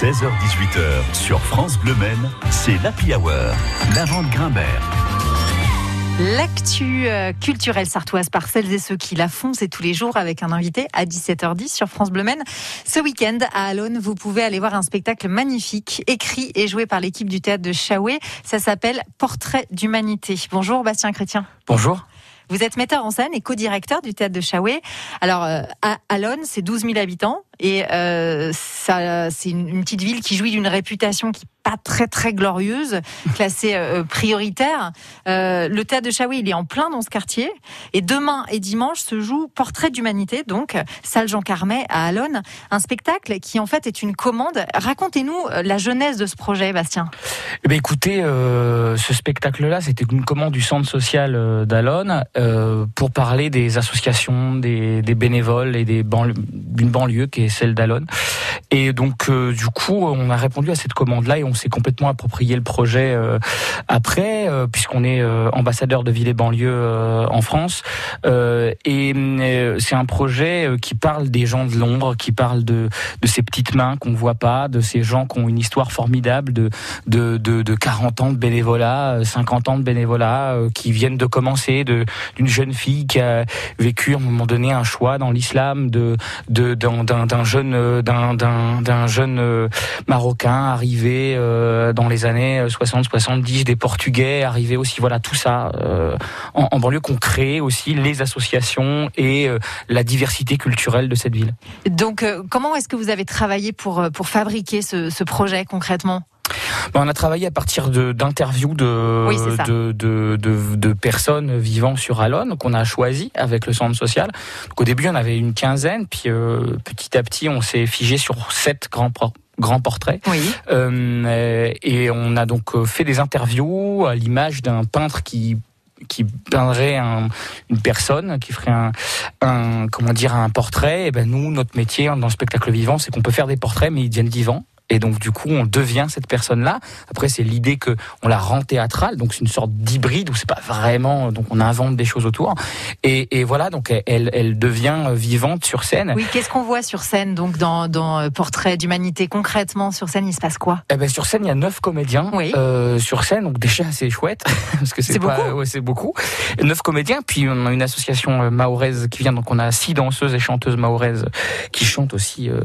16h-18h sur France Bleu Men, c'est l'Happy Hour, la vente Grimbert. L'actu euh, culturelle sartoise par celles et ceux qui la font, c'est tous les jours avec un invité à 17h10 sur France Bleu Men. Ce week-end, à Alonne, vous pouvez aller voir un spectacle magnifique, écrit et joué par l'équipe du théâtre de Chaoué. Ça s'appelle Portrait d'humanité. Bonjour Bastien Chrétien. Bonjour. Vous êtes metteur en scène et co-directeur du théâtre de Chaoué. Alors, euh, à Alonne, c'est 12 000 habitants et euh, c'est une, petite ville qui jouit d'une réputation qui pas très très glorieuse, classée euh, prioritaire. Euh, le théâtre de Chaoui, il est en plein dans ce quartier. Et demain et dimanche se joue Portrait d'humanité, donc salle Jean Carmet à Alonne, un spectacle qui en fait est une commande. Racontez-nous la genèse de ce projet, Bastien. Eh bien, écoutez, ce spectacle-là, c'était une commande du centre social d'Alonne pour parler des associations, des, bénévoles et des d'une banlieue qui est celle d'Alonne. Et donc, euh, du coup, on a répondu à cette commande-là et on s'est complètement approprié le projet euh, après, euh, puisqu'on est ambassadeur de ville et banlieue en France. Et c'est un projet qui parle des gens de l'ombre, qui parle de, de ces petites mains qu'on voit pas, de ces gens qui ont une histoire formidable, de, de, de, de 40 ans de bénévolat, euh, 50 ans de bénévolat, qui viennent de commencer, d'une jeune fille qui a vécu à un moment donné un choix dans l'islam, de d'un d'un jeune euh, d'un jeune euh, marocain arrivé euh, dans les années 60 70 des portugais arrivés aussi voilà tout ça en, banlieue qu'on crée aussi les associations et la diversité culturelle de cette ville. Donc, comment est-ce que vous avez travaillé pour, pour fabriquer ce, projet concrètement? On a travaillé à partir d'interviews de, Oui, c'est ça. de, de, de, de personnes vivant sur Alonne qu'on a choisi avec le centre social. Donc, au début, on avait une quinzaine, puis euh, petit à petit, on s'est figé sur sept grands pro- grands portraits. Oui. Euh, et on a donc euh, fait des interviews à l'image d'un peintre qui qui peindrait un- une personne, qui ferait un, un comment dire un portrait. Et ben nous, notre métier dans le spectacle vivant, c'est qu'on peut faire des portraits, mais ils deviennent vivants. Et donc du coup, on devient cette personne-là. Après, c'est l'idée que on la rend théâtrale, donc c'est une sorte d'hybride où c'est pas vraiment, donc on invente des choses autour. Et, et voilà, donc elle, elle devient vivante sur scène. Oui, qu'est-ce qu'on voit sur scène, donc dans, dans euh, Portrait d'humanité? Concrètement, sur scène, il se passe quoi? Eh ben sur scène, il y a neuf comédiens Oui. euh, sur scène, donc déjà c'est chouette parce que C'est beaucoup. ouais, c'est beaucoup. Neuf comédiens, puis on a une association euh, mahoraise qui vient, donc on a six danseuses et chanteuses mahoraises qui chantent aussi euh,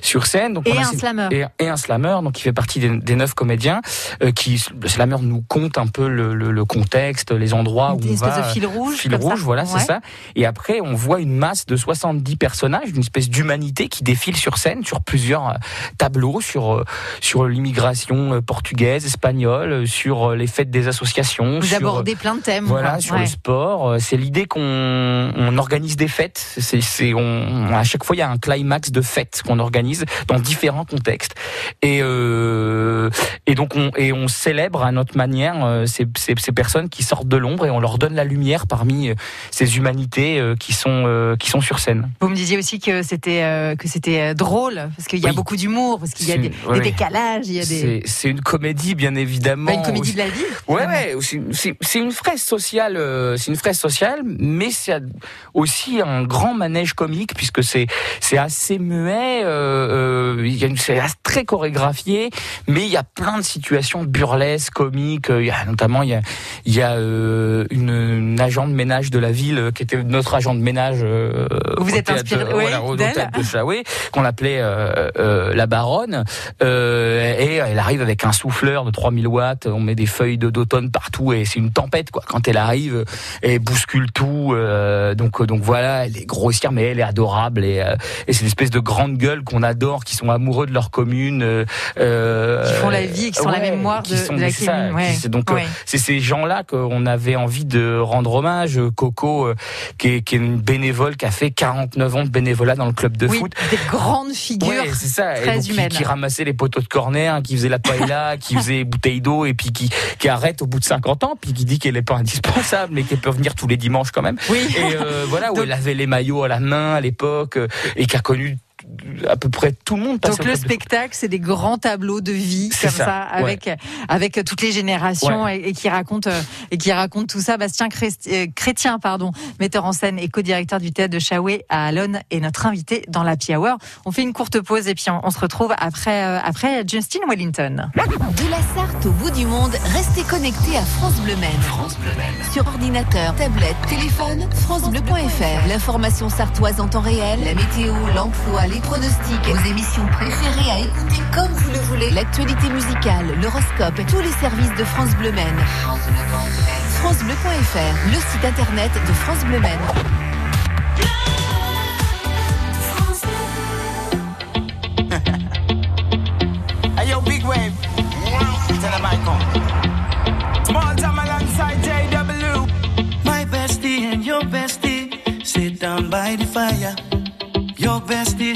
sur scène. Donc Et on a un slammer. et, et un slammer, donc qui fait partie des, des neuf comédiens, euh, qui le slammer nous compte un peu le, le, le contexte, les endroits où Une on espèce va. de fil rouge. Fil ça rouge, voilà, Ouais. c'est ça. Et après, on voit une masse de 70 personnages, une espèce d'humanité qui défile sur scène, sur plusieurs euh, tableaux, sur euh, sur l'immigration euh, portugaise, espagnole, sur les fêtes des associations. Vous sur, abordez plein de thèmes. voilà, quoi. sur Ouais. le sport. C'est l'idée qu'on on organise des fêtes. C'est, c'est, on, à chaque fois, il y a un climax de fêtes qu'on organise dans différents contextes. Et, euh, et donc, on, et on célèbre à notre manière euh, ces, ces, ces personnes qui sortent de l'ombre et on leur donne la lumière parmi euh, ces humanités qui sont, qui sont sur scène. Vous me disiez aussi que c'était que c'était drôle parce qu'il y a Oui. beaucoup d'humour, parce qu'il y a des, ouais, des ouais. décalages, il y a des C'est, une comédie, bien évidemment. Une comédie de la vie. Ouais, ouais, c'est- une fraise sociale, c'est une fraise sociale, mais c'est aussi un grand manège comique puisque c'est c'est assez muet, euh, euh, il y a une- c'est assez- très chorégraphié, mais il y a plein de situations burlesques, comiques. euh, Il y a notamment il y a il y a euh, une, une agent de ménage de la ville euh, qui était notre agent de ménage. euh, Vous êtes inspiré, de- voilà, au Chaoué, qu'on appelait euh, euh, la baronne. Euh, et elle arrive avec un souffleur de 3000 watts, on met des feuilles d'automne partout et c'est une tempête quoi. Quand elle arrive, elle bouscule tout. euh, donc donc voilà, elle est grossière mais elle est adorable et, euh, et c'est une espèce de grande gueule qu'on adore, qui sont amoureux de leur commune, euh, euh, Qui font la vie et qui sont la mémoire qui de- sont- de la commune, ouais. qui- donc euh, Ouais. c'est ces gens-là qu'on avait envie de rendre hommage. Coco, qui, est, qui est une bénévole qui a fait 49 ans de bénévolat dans le club de oui, foot. des grandes figures. C'est ça. Très donc, qui, humaines. qui ramassait les poteaux de corner, qui faisait la paella, qui faisait bouteille d'eau, et puis qui, qui arrête au bout de 50 ans, puis qui dit qu'elle n'est pas indispensable, mais qu'elle peut venir tous les dimanches quand même. Oui. Et euh, voilà, où Donc- elle avait les maillots à la main à l'époque, et qui a connu à peu près tout le monde Donc le spectacle, c'est des grands tableaux de vie comme ça, avec avec toutes les générations et, qui racontent et qui racontent tout ça. Bastien Chrétien, pardon, metteur en scène et co-directeur du théâtre de Chaoué à Alonne, est notre invité dans la Hour. On fait une courte pause et puis on, se retrouve après après Justin Wellington. De la Sarthe au bout du monde, restez connectés à France Bleu France Bleu Sur ordinateur, tablette, téléphone, francebleu.fr. L'information sartoise en temps réel, la météo, l'emploi, les pronostics, vos émissions préférées à écouter comme vous le voulez, l'actualité musicale, l'horoscope, tous les services de France Bleu Maine. FranceBleu.fr, le site internet de France Bleu Maine.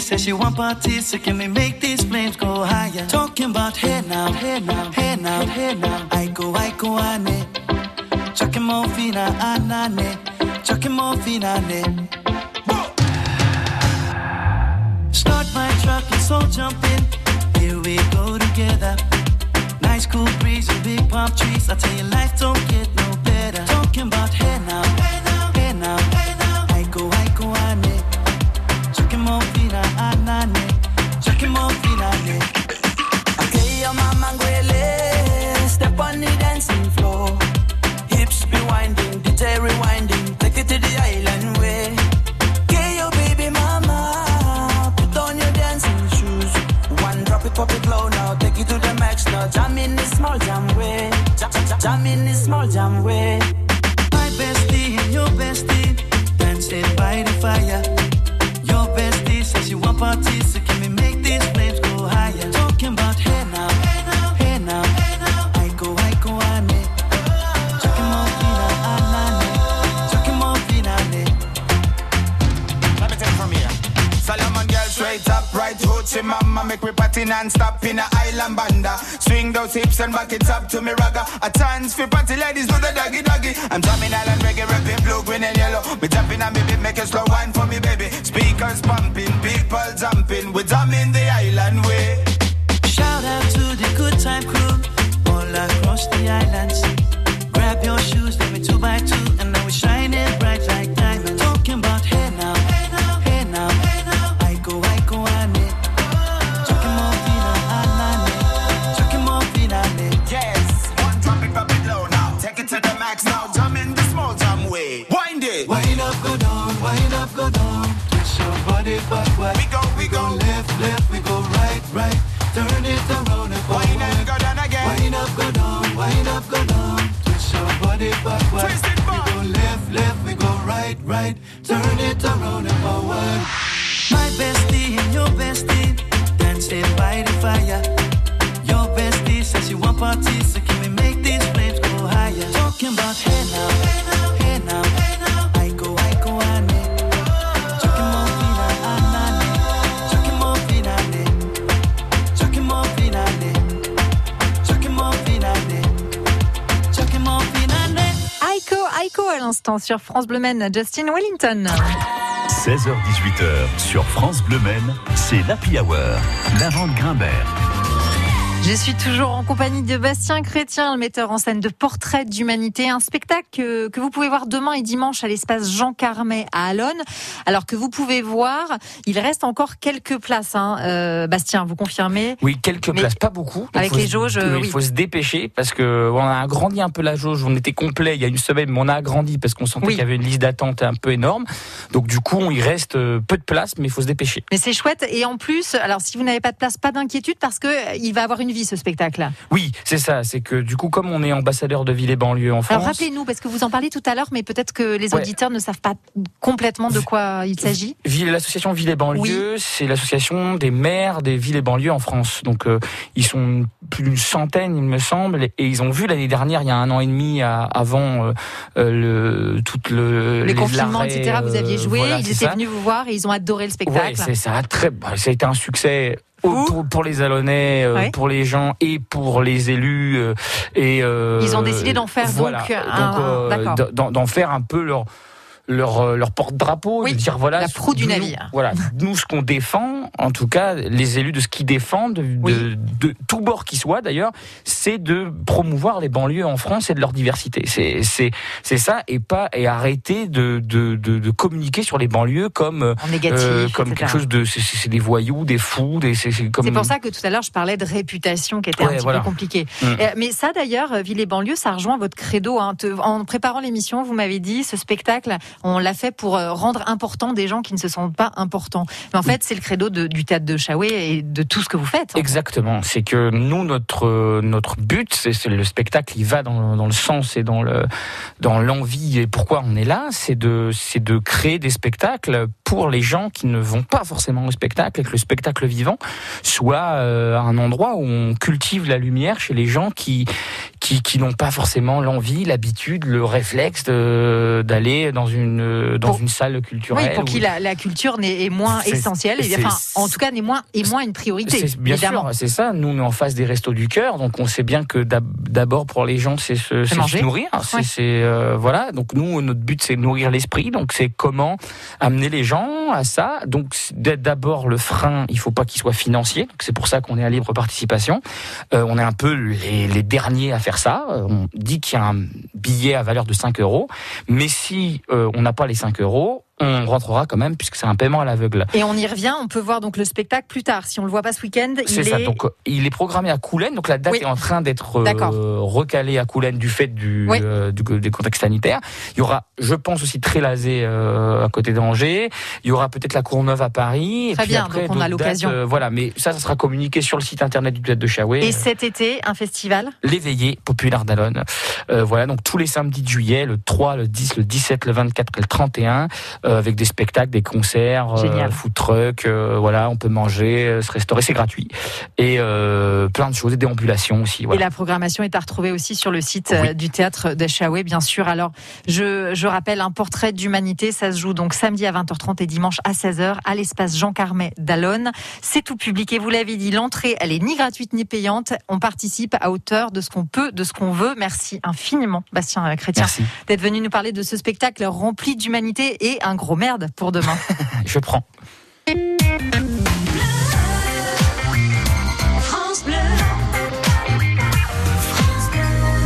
Says she want parties, so can we make these flames go higher? Talking about hey now, hey now, hey now, hey now. I go, I go, ane. Chucking more fina, anane. Chucking more fina, ne. Start my truck, let's all jump in. Here we go together. Nice cool breeze and big palm trees. I tell you, life don't get no better. Talking about hey now, hey now, small jam way. Jam, jam, jam in this small jam way. My bestie and your bestie dancing by the fire. Your bestie says she want parties, so can we make these flames go higher? Talking about hey now, hey now, hey now, hey now. I go, I go, I ne. Chucking more fina, anane. Eh. Chucking more fina, ne. Let me take it from here. Solomon girl straight up, right hoochie mama Make me party non-stop in a island banda. Swing those hips and back it up to me ragga. A chance for party ladies do the doggy doggy. I'm jamming island reggae, rapping blue, green and yellow. Me jumping me beat, make a slow wine for me baby. Speakers pumping, people jumping. We jamming the island way. Shout out to the good time crew all across the islands. Grab your shoes, let me two by two, and we go, we go go left, left, we go right, right. Turn it around and forward. Wind and go down again Wind up, go down, wind up, go down. Twist your body backward. Twist it back. We go left, left, we go right, right. Turn it around and forward. My bestie and your bestie dancing by the fire. Your bestie says she want parties, so can we make these flames go higher? Talking about hey now, sur France Bleu Maine, Justin Wellington. 16h-18h sur France Bleu Maine, c'est l'Happy Hour. Lavande Grimbert. Je suis toujours en compagnie de Bastien Chrétien, le metteur en scène de Portrait d'humanité, un spectacle que, que vous pouvez voir demain et dimanche à l'espace Jean Carmet à Alonne. Alors que vous pouvez voir, il reste encore quelques places. Hein. Euh, Bastien, vous confirmez? Oui, quelques Mais places, pas beaucoup. Avec les se- jauges, euh, il oui. faut se dépêcher parce que on a agrandi un peu la jauge. On était complet il y a une semaine, mais on a agrandi parce qu'on sentait Oui. qu'il y avait une liste d'attente un peu énorme. Donc du coup, il reste euh, peu de place, mais il faut se dépêcher. Mais c'est chouette. Et en plus, alors si vous n'avez pas de place, pas d'inquiétude parce que euh, il va avoir une vie ce spectacle. Oui, c'est ça. C'est que du coup, comme on est ambassadeur de ville et banlieue en France, Alors rappelez-nous, parce que vous en parlez tout à l'heure, mais peut-être que les Ouais. auditeurs ne savent pas complètement de quoi il s'agit. Ville- L'association Ville et banlieue, c'est l'association des maires des villes et banlieues en France. Donc euh, ils sont plus d'une centaine, il me semble, et ils ont vu l'année dernière, il y a un an et demi à- avant euh, euh, le tout le Les, confinements, etc. Vous aviez joué, voilà, ils étaient ça. venus vous voir et ils ont adoré le Ouais, spectacle. c'est ça très, bah, ça a été un succès. Pour, pour les Alonnais, euh, Ouais. pour les gens et pour les élus euh, et euh, Ils ont décidé d'en faire voilà, donc d'en faire un peu leur leur, euh, leur porte-drapeau, Oui, de dire voilà. la proue du nous- navire. Voilà, nous ce qu'on défend, en tout cas les élus de ce qu'ils défendent, de, Oui. de, de tout bord qui soit d'ailleurs, c'est de promouvoir les banlieues en France et de leur diversité. C'est ça et pas et arrêter de de, de, communiquer sur les banlieues comme En négatif, euh, comme etc. quelque chose de c'est- des voyous, des fous, des c'est comme C'est pour ça que tout à l'heure, je parlais de réputation qui était un petit voilà. peu compliquée. Mm. Euh, mais ça, d'ailleurs, Ville et banlieue, ça rejoint votre credo. hein. En préparant l'émission, vous m'avez dit, ce spectacle, on l'a fait pour euh, rendre important des gens qui ne se sentent pas importants. Mais en fait, c'est le credo du théâtre de Chaoué et de tout ce que vous faites. Exactement. C'est que nous, notre notre but, c'est le spectacle. Il va dans, dans le sens et dans le dans l'envie et pourquoi on est là, c'est de c'est de créer des spectacles pour les gens qui ne vont pas forcément au spectacle et que le spectacle vivant soit euh, un endroit où on cultive la lumière chez les gens qui qui, qui n'ont pas forcément l'envie, l'habitude, le réflexe d'aller dans une dans Pour- une salle culturelle. Oui, pour ou- qui la, la culture n'est est moins essentielle, et, enfin, en tout cas, n'est moins, est moins une priorité. Bien évidemment. sûr, c'est ça. Nous, on est en face des restos du cœur, donc on sait bien que d'ab- d'abord pour les gens, c'est se, se nourrir. C'est Ouais. c'est, euh, voilà. Donc nous, notre but, c'est nourrir l'esprit. Donc c'est comment amener les gens à ça. Donc d'abord le frein, il faut pas qu'il soit financier. Donc c'est pour ça qu'on est à libre participation. Euh, on est un peu les, les derniers à faire ça. On dit qu'il y a un billet à valeur de 5 euros, mais si euh, on n'a pas les 5 euros, on rentrera quand même puisque c'est un paiement à l'aveugle. Et on y revient, on peut voir donc le spectacle plus tard. Si on le voit pas ce week-end, il C'est ça. est Donc, euh, il est programmé à Coulennes. Donc, la date Oui. est en train d'être euh, recalée à Coulennes du fait du, Oui. euh, du, des contextes sanitaires. Il y aura, je pense aussi Trélazé euh, à côté d'Angers. Il y aura peut-être la Courneuve à Paris. Et Très puis bien, après, donc on a l'occasion. euh, voilà, mais ça, ça sera communiqué sur le site internet du théâtre de Chaoué. Et cet été, un festival L'éveillé populaire d'Alonne. Voilà, donc tous les samedis de juillet, le 3, le 10, le 17, le 24 et le 31, euh, avec des spectacles, des concerts, euh, food truck, euh, voilà, on peut manger, euh, se restaurer, c'est gratuit. Et euh, plein de choses, des déambulations aussi. Et la programmation est à retrouver aussi sur le site Oui. euh, du théâtre de Chaoué, bien sûr. Alors, je, je rappelle un portrait d'humanité. Ça se joue donc samedi à 20h30 et dimanche à 16h à l'espace Jean Carmet d'Alonne. C'est tout public et vous l'avez dit, l'entrée, elle est ni gratuite ni payante. On participe à hauteur de ce qu'on peut, de ce qu'on veut. Merci infiniment, Bastien euh, Chrétien, d'être venu nous parler de ce spectacle rempli d'humanité et un gros merde pour demain. Je prends.